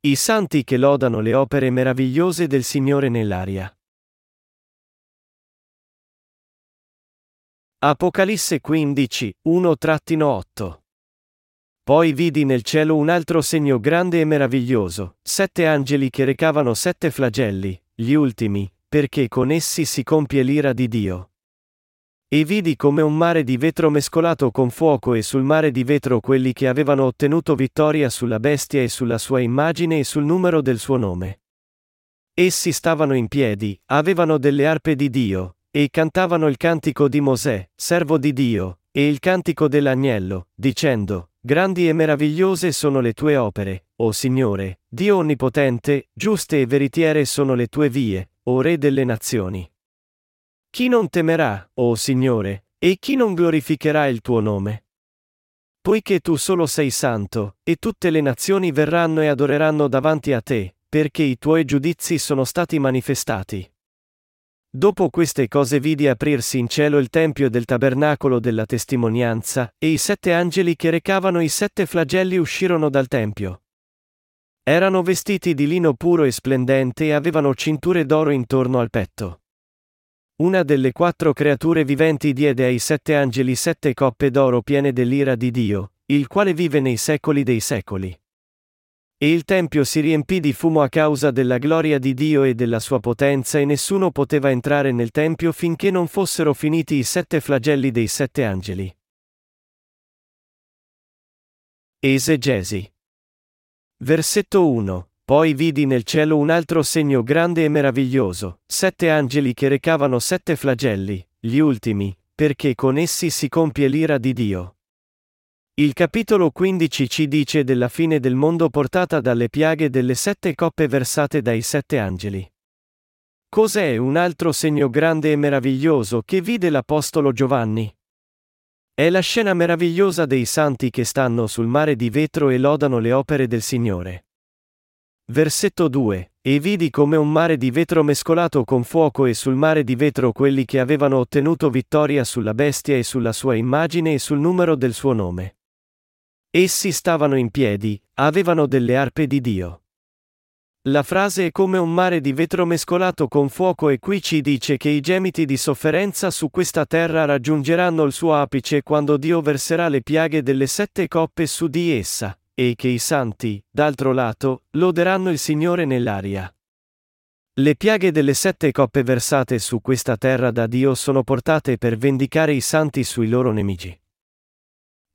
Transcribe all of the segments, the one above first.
I santi che lodano le opere meravigliose del Signore nell'aria. Apocalisse 15, 1-8 Poi vidi nel cielo un altro segno grande e meraviglioso, sette angeli che recavano sette flagelli, gli ultimi, perché con essi si compie l'ira di Dio. E vidi come un mare di vetro mescolato con fuoco e sul mare di vetro quelli che avevano ottenuto vittoria sulla bestia e sulla sua immagine e sul numero del suo nome. Essi stavano in piedi, avevano delle arpe di Dio, e cantavano il cantico di Mosè, servo di Dio, e il cantico dell'agnello, dicendo, Grandi e meravigliose sono le tue opere, o Signore, Dio onnipotente, giuste e veritiere sono le tue vie, o Re delle nazioni. Chi non temerà, o oh Signore, e chi non glorificherà il tuo nome? Poiché tu solo sei santo, e tutte le nazioni verranno e adoreranno davanti a te, perché i tuoi giudizi sono stati manifestati. Dopo queste cose vidi aprirsi in cielo il tempio del tabernacolo della testimonianza, e i sette angeli che recavano i sette flagelli uscirono dal tempio. Erano vestiti di lino puro e splendente e avevano cinture d'oro intorno al petto. Una delle quattro creature viventi diede ai sette angeli sette coppe d'oro piene dell'ira di Dio, il quale vive nei secoli dei secoli. E il tempio si riempì di fumo a causa della gloria di Dio e della sua potenza e nessuno poteva entrare nel tempio finché non fossero finiti i sette flagelli dei sette angeli. Esegesi. Versetto 1. Poi vidi nel cielo un altro segno grande e meraviglioso, sette angeli che recavano sette flagelli, gli ultimi, perché con essi si compie l'ira di Dio. Il capitolo 15 ci dice della fine del mondo portata dalle piaghe delle sette coppe versate dai sette angeli. Cos'è un altro segno grande e meraviglioso che vide l'Apostolo Giovanni? È la scena meravigliosa dei santi che stanno sul mare di vetro e lodano le opere del Signore. Versetto 2. E vidi come un mare di vetro mescolato con fuoco e sul mare di vetro quelli che avevano ottenuto vittoria sulla bestia e sulla sua immagine e sul numero del suo nome. Essi stavano in piedi, avevano delle arpe di Dio. La frase è come un mare di vetro mescolato con fuoco e qui ci dice che i gemiti di sofferenza su questa terra raggiungeranno il suo apice quando Dio verserà le piaghe delle sette coppe su di essa e che i santi, d'altro lato, loderanno il Signore nell'aria. Le piaghe delle sette coppe versate su questa terra da Dio sono portate per vendicare i santi sui loro nemici.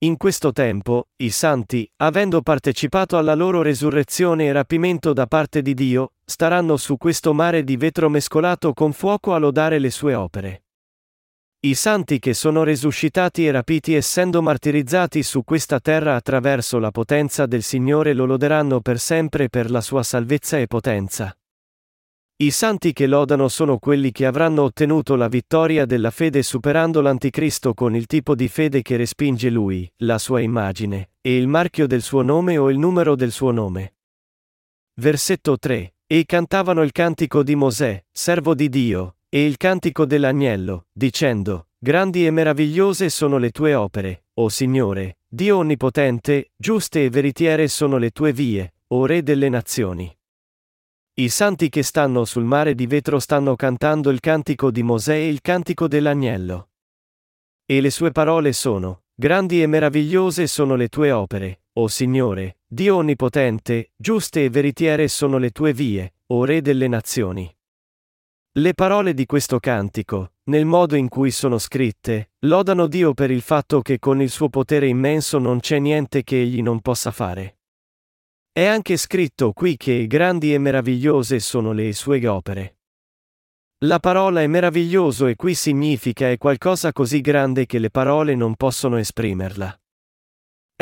In questo tempo, i santi, avendo partecipato alla loro resurrezione e rapimento da parte di Dio, staranno su questo mare di vetro mescolato con fuoco a lodare le sue opere. I santi che sono resuscitati e rapiti essendo martirizzati su questa terra attraverso la potenza del Signore lo loderanno per sempre per la sua salvezza e potenza. I santi che lodano sono quelli che avranno ottenuto la vittoria della fede superando l'anticristo con il tipo di fede che respinge lui, la sua immagine, e il marchio del suo nome o il numero del suo nome. Versetto 3. E cantavano il cantico di Mosè, servo di Dio, e il cantico dell'agnello, dicendo, Grandi e meravigliose sono le tue opere, o Signore, Dio onnipotente, giuste e veritiere sono le tue vie, o Re delle nazioni. I santi che stanno sul mare di vetro stanno cantando il cantico di Mosè e il cantico dell'agnello. E le sue parole sono, Grandi e meravigliose sono le tue opere, o Signore, Dio onnipotente, giuste e veritiere sono le tue vie, o Re delle nazioni. Le parole di questo cantico, nel modo in cui sono scritte, lodano Dio per il fatto che con il suo potere immenso non c'è niente che egli non possa fare. È anche scritto qui che grandi e meravigliose sono le sue opere. La parola è meraviglioso e qui significa è qualcosa così grande che le parole non possono esprimerla.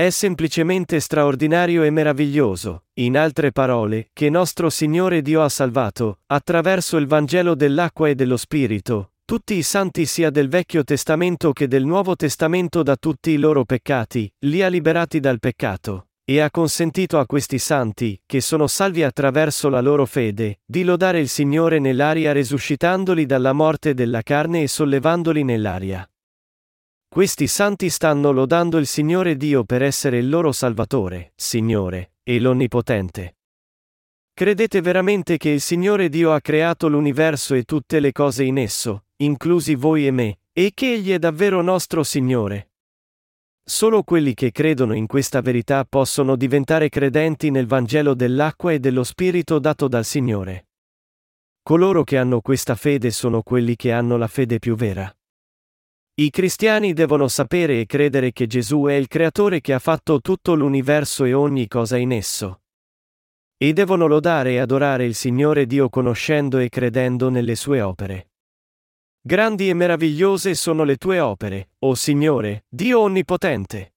È semplicemente straordinario e meraviglioso, in altre parole, che nostro Signore Dio ha salvato, attraverso il Vangelo dell'acqua e dello Spirito, tutti i santi sia del Vecchio Testamento che del Nuovo Testamento da tutti i loro peccati, li ha liberati dal peccato, e ha consentito a questi santi, che sono salvi attraverso la loro fede, di lodare il Signore nell'aria resuscitandoli dalla morte della carne e sollevandoli nell'aria. Questi santi stanno lodando il Signore Dio per essere il loro Salvatore, Signore, e l'Onnipotente. Credete veramente che il Signore Dio ha creato l'universo e tutte le cose in esso, inclusi voi e me, e che Egli è davvero nostro Signore? Solo quelli che credono in questa verità possono diventare credenti nel Vangelo dell'acqua e dello Spirito dato dal Signore. Coloro che hanno questa fede sono quelli che hanno la fede più vera. I cristiani devono sapere e credere che Gesù è il Creatore che ha fatto tutto l'universo e ogni cosa in esso. E devono lodare e adorare il Signore Dio conoscendo e credendo nelle sue opere. Grandi e meravigliose sono le tue opere, o Signore, Dio Onnipotente.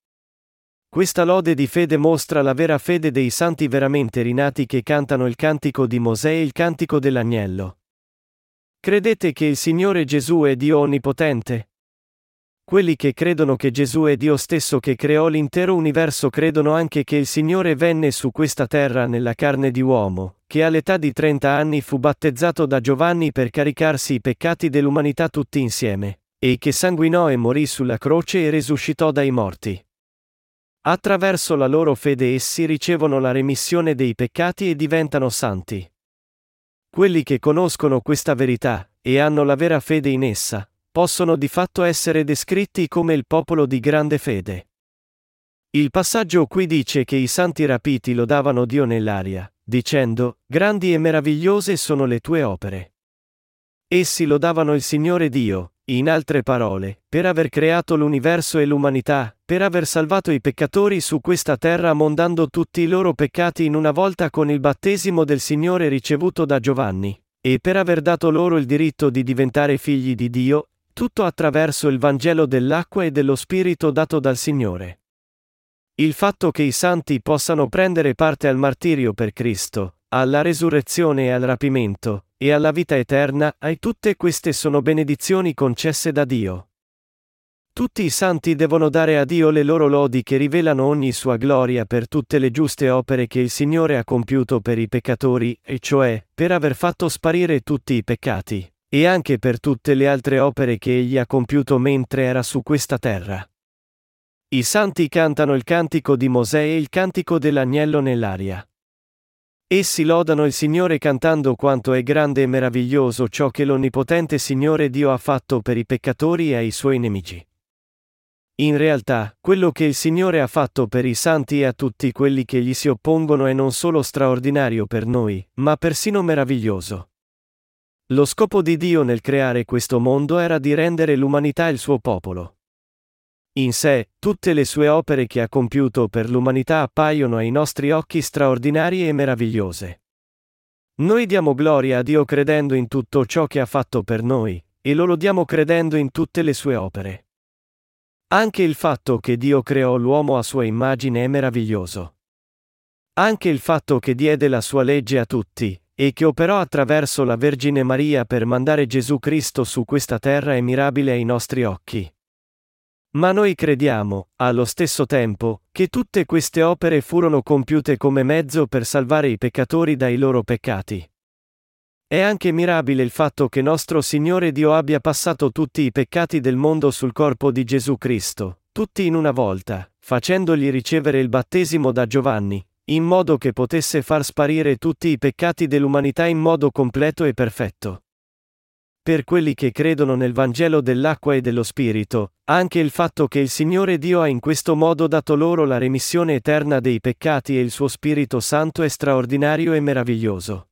Questa lode di fede mostra la vera fede dei santi veramente rinati che cantano il cantico di Mosè e il cantico dell'agnello. Credete che il Signore Gesù è Dio Onnipotente? Quelli che credono che Gesù è Dio stesso che creò l'intero universo credono anche che il Signore venne su questa terra nella carne di uomo, che all'età di 30 anni fu battezzato da Giovanni per caricarsi i peccati dell'umanità tutti insieme, e che sanguinò e morì sulla croce e risuscitò dai morti. Attraverso la loro fede essi ricevono la remissione dei peccati e diventano santi. Quelli che conoscono questa verità, e hanno la vera fede in essa, possono di fatto essere descritti come il popolo di grande fede. Il passaggio qui dice che i santi rapiti lodavano Dio nell'aria, dicendo, Grandi e meravigliose sono le tue opere. Essi lodavano il Signore Dio, in altre parole, per aver creato l'universo e l'umanità, per aver salvato i peccatori su questa terra mondando tutti i loro peccati in una volta con il battesimo del Signore ricevuto da Giovanni, e per aver dato loro il diritto di diventare figli di Dio, tutto attraverso il Vangelo dell'acqua e dello Spirito dato dal Signore. Il fatto che i santi possano prendere parte al martirio per Cristo, alla resurrezione e al rapimento, e alla vita eterna, e tutte queste sono benedizioni concesse da Dio. Tutti i santi devono dare a Dio le loro lodi che rivelano ogni sua gloria per tutte le giuste opere che il Signore ha compiuto per i peccatori, e cioè, per aver fatto sparire tutti i peccati e anche per tutte le altre opere che egli ha compiuto mentre era su questa terra. I santi cantano il cantico di Mosè e il cantico dell'agnello nell'aria. Essi lodano il Signore cantando quanto è grande e meraviglioso ciò che l'Onnipotente Signore Dio ha fatto per i peccatori e ai suoi nemici. In realtà, quello che il Signore ha fatto per i santi e a tutti quelli che gli si oppongono è non solo straordinario per noi, ma persino meraviglioso. Lo scopo di Dio nel creare questo mondo era di rendere l'umanità il suo popolo. In sé, tutte le sue opere che ha compiuto per l'umanità appaiono ai nostri occhi straordinarie e meravigliose. Noi diamo gloria a Dio credendo in tutto ciò che ha fatto per noi, e lo lodiamo credendo in tutte le sue opere. Anche il fatto che Dio creò l'uomo a sua immagine è meraviglioso. Anche il fatto che diede la sua legge a tutti, e che operò attraverso la Vergine Maria per mandare Gesù Cristo su questa terra è mirabile ai nostri occhi. Ma noi crediamo, allo stesso tempo, che tutte queste opere furono compiute come mezzo per salvare i peccatori dai loro peccati. È anche mirabile il fatto che nostro Signore Dio abbia passato tutti i peccati del mondo sul corpo di Gesù Cristo, tutti in una volta, facendogli ricevere il battesimo da Giovanni, in modo che potesse far sparire tutti i peccati dell'umanità in modo completo e perfetto. Per quelli che credono nel Vangelo dell'acqua e dello Spirito, anche il fatto che il Signore Dio ha in questo modo dato loro la remissione eterna dei peccati e il suo Spirito Santo è straordinario e meraviglioso.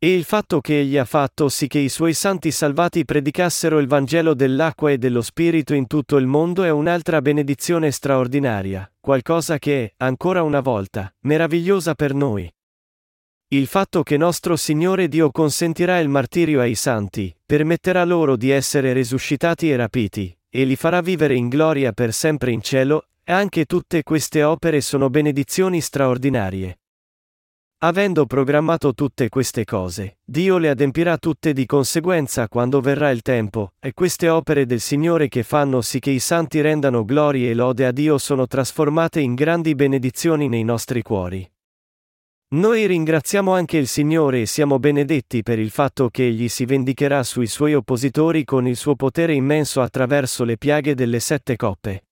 E il fatto che egli ha fatto sì che i suoi santi salvati predicassero il Vangelo dell'acqua e dello Spirito in tutto il mondo è un'altra benedizione straordinaria, qualcosa che è, ancora una volta, meravigliosa per noi. Il fatto che nostro Signore Dio consentirà il martirio ai santi, permetterà loro di essere risuscitati e rapiti, e li farà vivere in gloria per sempre in cielo, anche tutte queste opere sono benedizioni straordinarie. Avendo programmato tutte queste cose, Dio le adempirà tutte di conseguenza quando verrà il tempo, e queste opere del Signore che fanno sì che i santi rendano glorie e lode a Dio sono trasformate in grandi benedizioni nei nostri cuori. Noi ringraziamo anche il Signore e siamo benedetti per il fatto che Egli si vendicherà sui suoi oppositori con il suo potere immenso attraverso le piaghe delle sette coppe.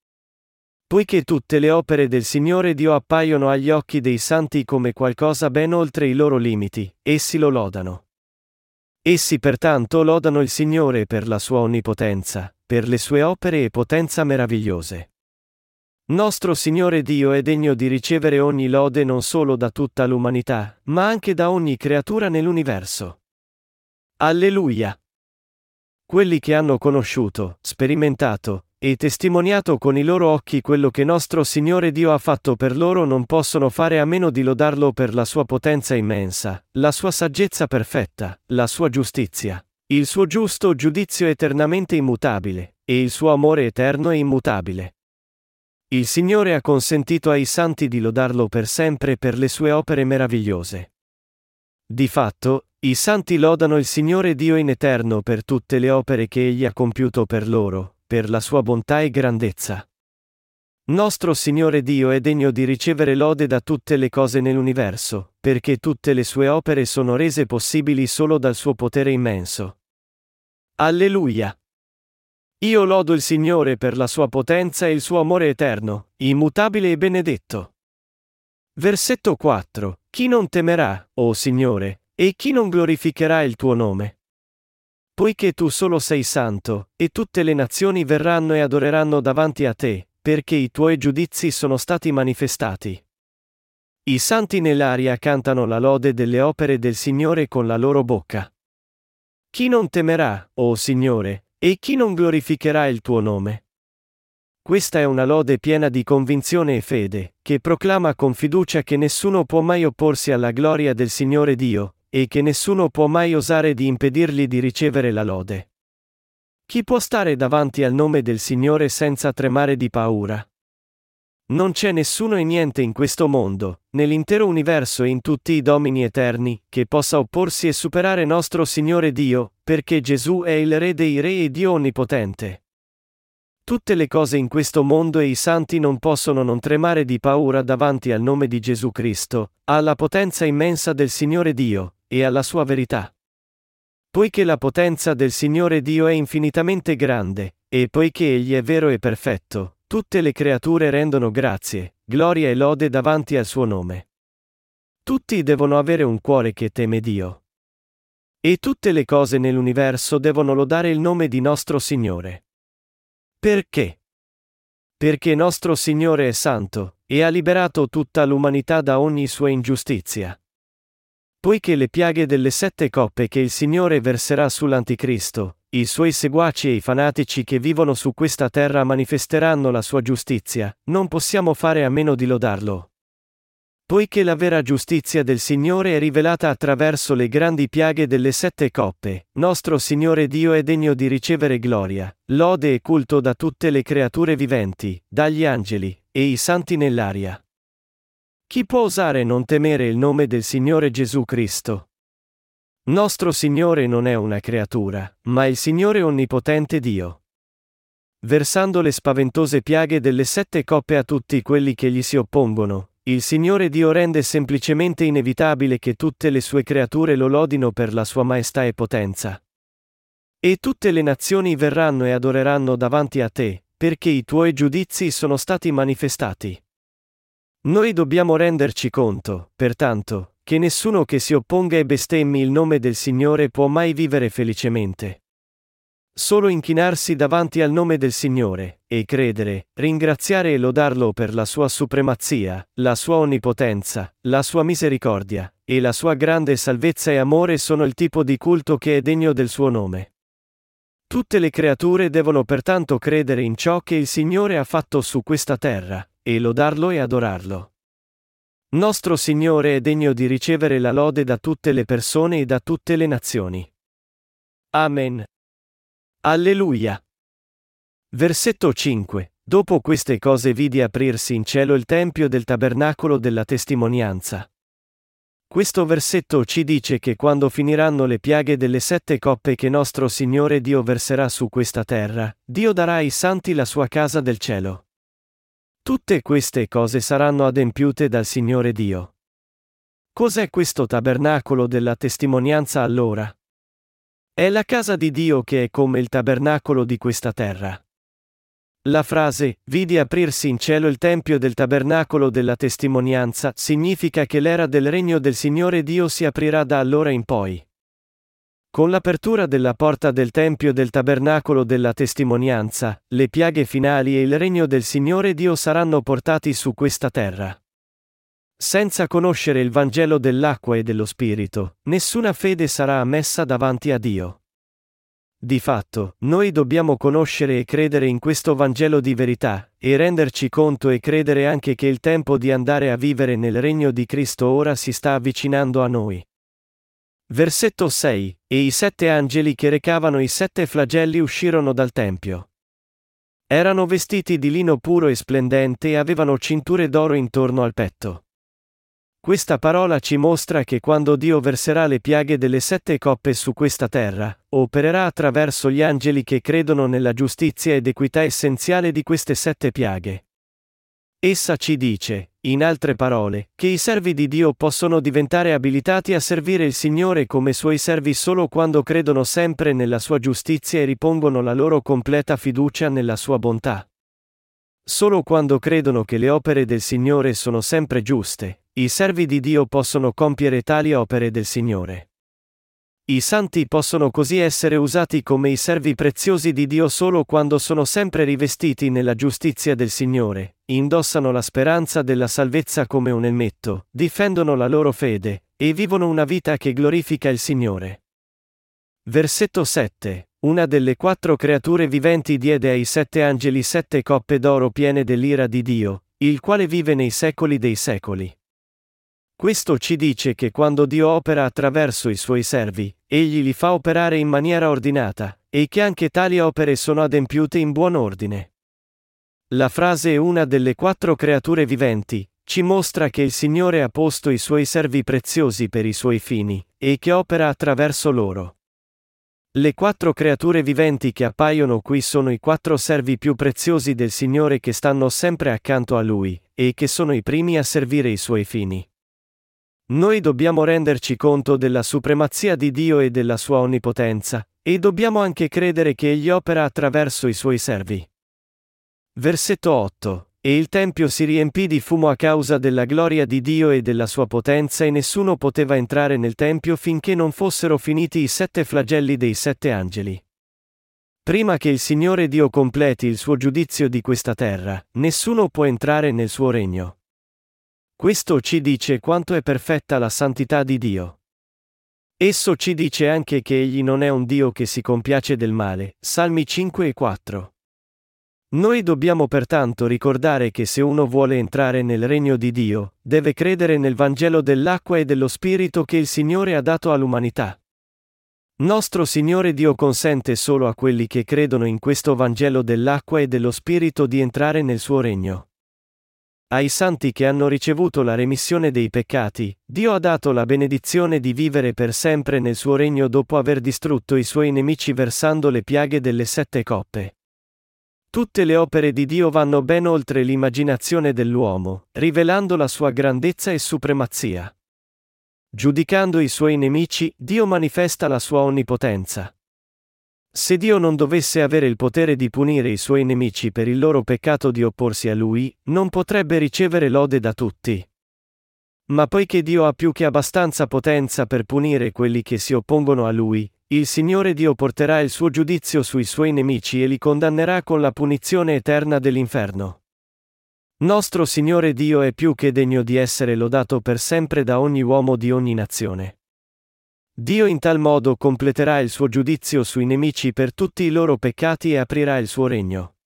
Poiché tutte le opere del Signore Dio appaiono agli occhi dei santi come qualcosa ben oltre i loro limiti, essi lo lodano. Essi pertanto lodano il Signore per la sua onnipotenza, per le sue opere e potenza meravigliose. Nostro Signore Dio è degno di ricevere ogni lode non solo da tutta l'umanità, ma anche da ogni creatura nell'universo. Alleluia! Quelli che hanno conosciuto, sperimentato, e testimoniato con i loro occhi quello che nostro Signore Dio ha fatto per loro non possono fare a meno di lodarlo per la sua potenza immensa, la sua saggezza perfetta, la sua giustizia, il suo giusto giudizio eternamente immutabile, e il suo amore eterno e immutabile. Il Signore ha consentito ai santi di lodarlo per sempre per le sue opere meravigliose. Di fatto, i santi lodano il Signore Dio in eterno per tutte le opere che Egli ha compiuto per loro, per la sua bontà e grandezza. Nostro Signore Dio è degno di ricevere lode da tutte le cose nell'universo, perché tutte le sue opere sono rese possibili solo dal suo potere immenso. Alleluia! Io lodo il Signore per la sua potenza e il suo amore eterno, immutabile e benedetto. Versetto 4. Chi non temerà, o oh Signore, e chi non glorificherà il tuo nome? Poiché tu solo sei santo, e tutte le nazioni verranno e adoreranno davanti a te, perché i tuoi giudizi sono stati manifestati. I santi nell'aria cantano la lode delle opere del Signore con la loro bocca. Chi non temerà, o oh Signore, e chi non glorificherà il tuo nome? Questa è una lode piena di convinzione e fede, che proclama con fiducia che nessuno può mai opporsi alla gloria del Signore Dio, e che nessuno può mai osare di impedirgli di ricevere la lode. Chi può stare davanti al nome del Signore senza tremare di paura? Non c'è nessuno e niente in questo mondo, nell'intero universo e in tutti i domini eterni, che possa opporsi e superare nostro Signore Dio, perché Gesù è il Re dei Re e Dio Onnipotente. Tutte le cose in questo mondo e i santi non possono non tremare di paura davanti al nome di Gesù Cristo, alla potenza immensa del Signore Dio, e alla sua verità. Poiché la potenza del Signore Dio è infinitamente grande, e poiché Egli è vero e perfetto, Tutte le creature rendono grazie, gloria e lode davanti al suo nome. Tutti devono avere un cuore che teme Dio. E tutte le cose nell'universo devono lodare il nome di nostro Signore. Perché? Perché nostro Signore è santo, e ha liberato tutta l'umanità da ogni sua ingiustizia. Poiché le piaghe delle sette coppe che il Signore verserà sull'Anticristo, i suoi seguaci e i fanatici che vivono su questa terra manifesteranno la sua giustizia, non possiamo fare a meno di lodarlo. Poiché la vera giustizia del Signore è rivelata attraverso le grandi piaghe delle sette coppe, nostro Signore Dio è degno di ricevere gloria, lode e culto da tutte le creature viventi, dagli angeli, e i santi nell'aria. Chi può osare non temere il nome del Signore Gesù Cristo? Nostro Signore non è una creatura, ma il Signore Onnipotente Dio. Versando le spaventose piaghe delle sette coppe a tutti quelli che gli si oppongono, il Signore Dio rende semplicemente inevitabile che tutte le sue creature lo lodino per la sua maestà e potenza. E tutte le nazioni verranno e adoreranno davanti a te, perché i tuoi giudizi sono stati manifestati. Noi dobbiamo renderci conto, pertanto, che nessuno che si opponga e bestemmi il nome del Signore può mai vivere felicemente. Solo inchinarsi davanti al nome del Signore, e credere, ringraziare e lodarlo per la sua supremazia, la sua onnipotenza, la sua misericordia, e la sua grande salvezza e amore sono il tipo di culto che è degno del suo nome. Tutte le creature devono pertanto credere in ciò che il Signore ha fatto su questa terra, e lodarlo e adorarlo. Nostro Signore è degno di ricevere la lode da tutte le persone e da tutte le nazioni. Amen. Alleluia. Versetto 5. Dopo queste cose vidi aprirsi in cielo il tempio del tabernacolo della testimonianza. Questo versetto ci dice che quando finiranno le piaghe delle sette coppe che nostro Signore Dio verserà su questa terra, Dio darà ai santi la sua casa del cielo. Tutte queste cose saranno adempiute dal Signore Dio. Cos'è questo tabernacolo della testimonianza allora? È la casa di Dio che è come il tabernacolo di questa terra. La frase, vidi aprirsi in cielo il tempio del tabernacolo della testimonianza, significa che l'era del regno del Signore Dio si aprirà da allora in poi. Con l'apertura della porta del Tempio del Tabernacolo della Testimonianza, le piaghe finali e il regno del Signore Dio saranno portati su questa terra. Senza conoscere il Vangelo dell'acqua e dello Spirito, nessuna fede sarà ammessa davanti a Dio. Di fatto, noi dobbiamo conoscere e credere in questo Vangelo di verità, e renderci conto e credere anche che il tempo di andare a vivere nel regno di Cristo ora si sta avvicinando a noi. Versetto 6. E i sette angeli che recavano i sette flagelli uscirono dal Tempio. Erano vestiti di lino puro e splendente e avevano cinture d'oro intorno al petto. Questa parola ci mostra che quando Dio verserà le piaghe delle sette coppe su questa terra, opererà attraverso gli angeli che credono nella giustizia ed equità essenziale di queste sette piaghe. Essa ci dice, in altre parole, che i servi di Dio possono diventare abilitati a servire il Signore come suoi servi solo quando credono sempre nella sua giustizia e ripongono la loro completa fiducia nella sua bontà. Solo quando credono che le opere del Signore sono sempre giuste, i servi di Dio possono compiere tali opere del Signore. I santi possono così essere usati come i servi preziosi di Dio solo quando sono sempre rivestiti nella giustizia del Signore, indossano la speranza della salvezza come un elmetto, difendono la loro fede, e vivono una vita che glorifica il Signore. Versetto 7. Una delle quattro creature viventi diede ai sette angeli sette coppe d'oro piene dell'ira di Dio, il quale vive nei secoli dei secoli. Questo ci dice che quando Dio opera attraverso i suoi servi, egli li fa operare in maniera ordinata, e che anche tali opere sono adempiute in buon ordine. La frase una delle quattro creature viventi, ci mostra che il Signore ha posto i suoi servi preziosi per i suoi fini, e che opera attraverso loro. Le quattro creature viventi che appaiono qui sono i quattro servi più preziosi del Signore che stanno sempre accanto a Lui, e che sono i primi a servire i suoi fini. Noi dobbiamo renderci conto della supremazia di Dio e della sua onnipotenza, e dobbiamo anche credere che Egli opera attraverso i suoi servi. Versetto 8. E il Tempio si riempì di fumo a causa della gloria di Dio e della sua potenza e nessuno poteva entrare nel Tempio finché non fossero finiti i sette flagelli dei sette angeli. Prima che il Signore Dio completi il suo giudizio di questa terra, nessuno può entrare nel suo regno. Questo ci dice quanto è perfetta la santità di Dio. Esso ci dice anche che Egli non è un Dio che si compiace del male. Salmi 5 e 4. Noi dobbiamo pertanto ricordare che se uno vuole entrare nel regno di Dio, deve credere nel Vangelo dell'acqua e dello Spirito che il Signore ha dato all'umanità. Nostro Signore Dio consente solo a quelli che credono in questo Vangelo dell'acqua e dello Spirito di entrare nel suo regno. Ai santi che hanno ricevuto la remissione dei peccati, Dio ha dato la benedizione di vivere per sempre nel suo regno dopo aver distrutto i suoi nemici versando le piaghe delle sette coppe. Tutte le opere di Dio vanno ben oltre l'immaginazione dell'uomo, rivelando la sua grandezza e supremazia. Giudicando i suoi nemici, Dio manifesta la sua onnipotenza. Se Dio non dovesse avere il potere di punire i suoi nemici per il loro peccato di opporsi a Lui, non potrebbe ricevere lode da tutti. Ma poiché Dio ha più che abbastanza potenza per punire quelli che si oppongono a Lui, il Signore Dio porterà il suo giudizio sui suoi nemici e li condannerà con la punizione eterna dell'inferno. Nostro Signore Dio è più che degno di essere lodato per sempre da ogni uomo di ogni nazione. Dio in tal modo completerà il suo giudizio sui nemici per tutti i loro peccati e aprirà il suo regno.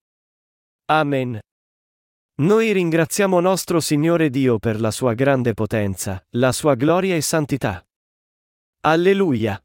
Amen. Noi ringraziamo nostro Signore Dio per la sua grande potenza, la sua gloria e santità. Alleluia.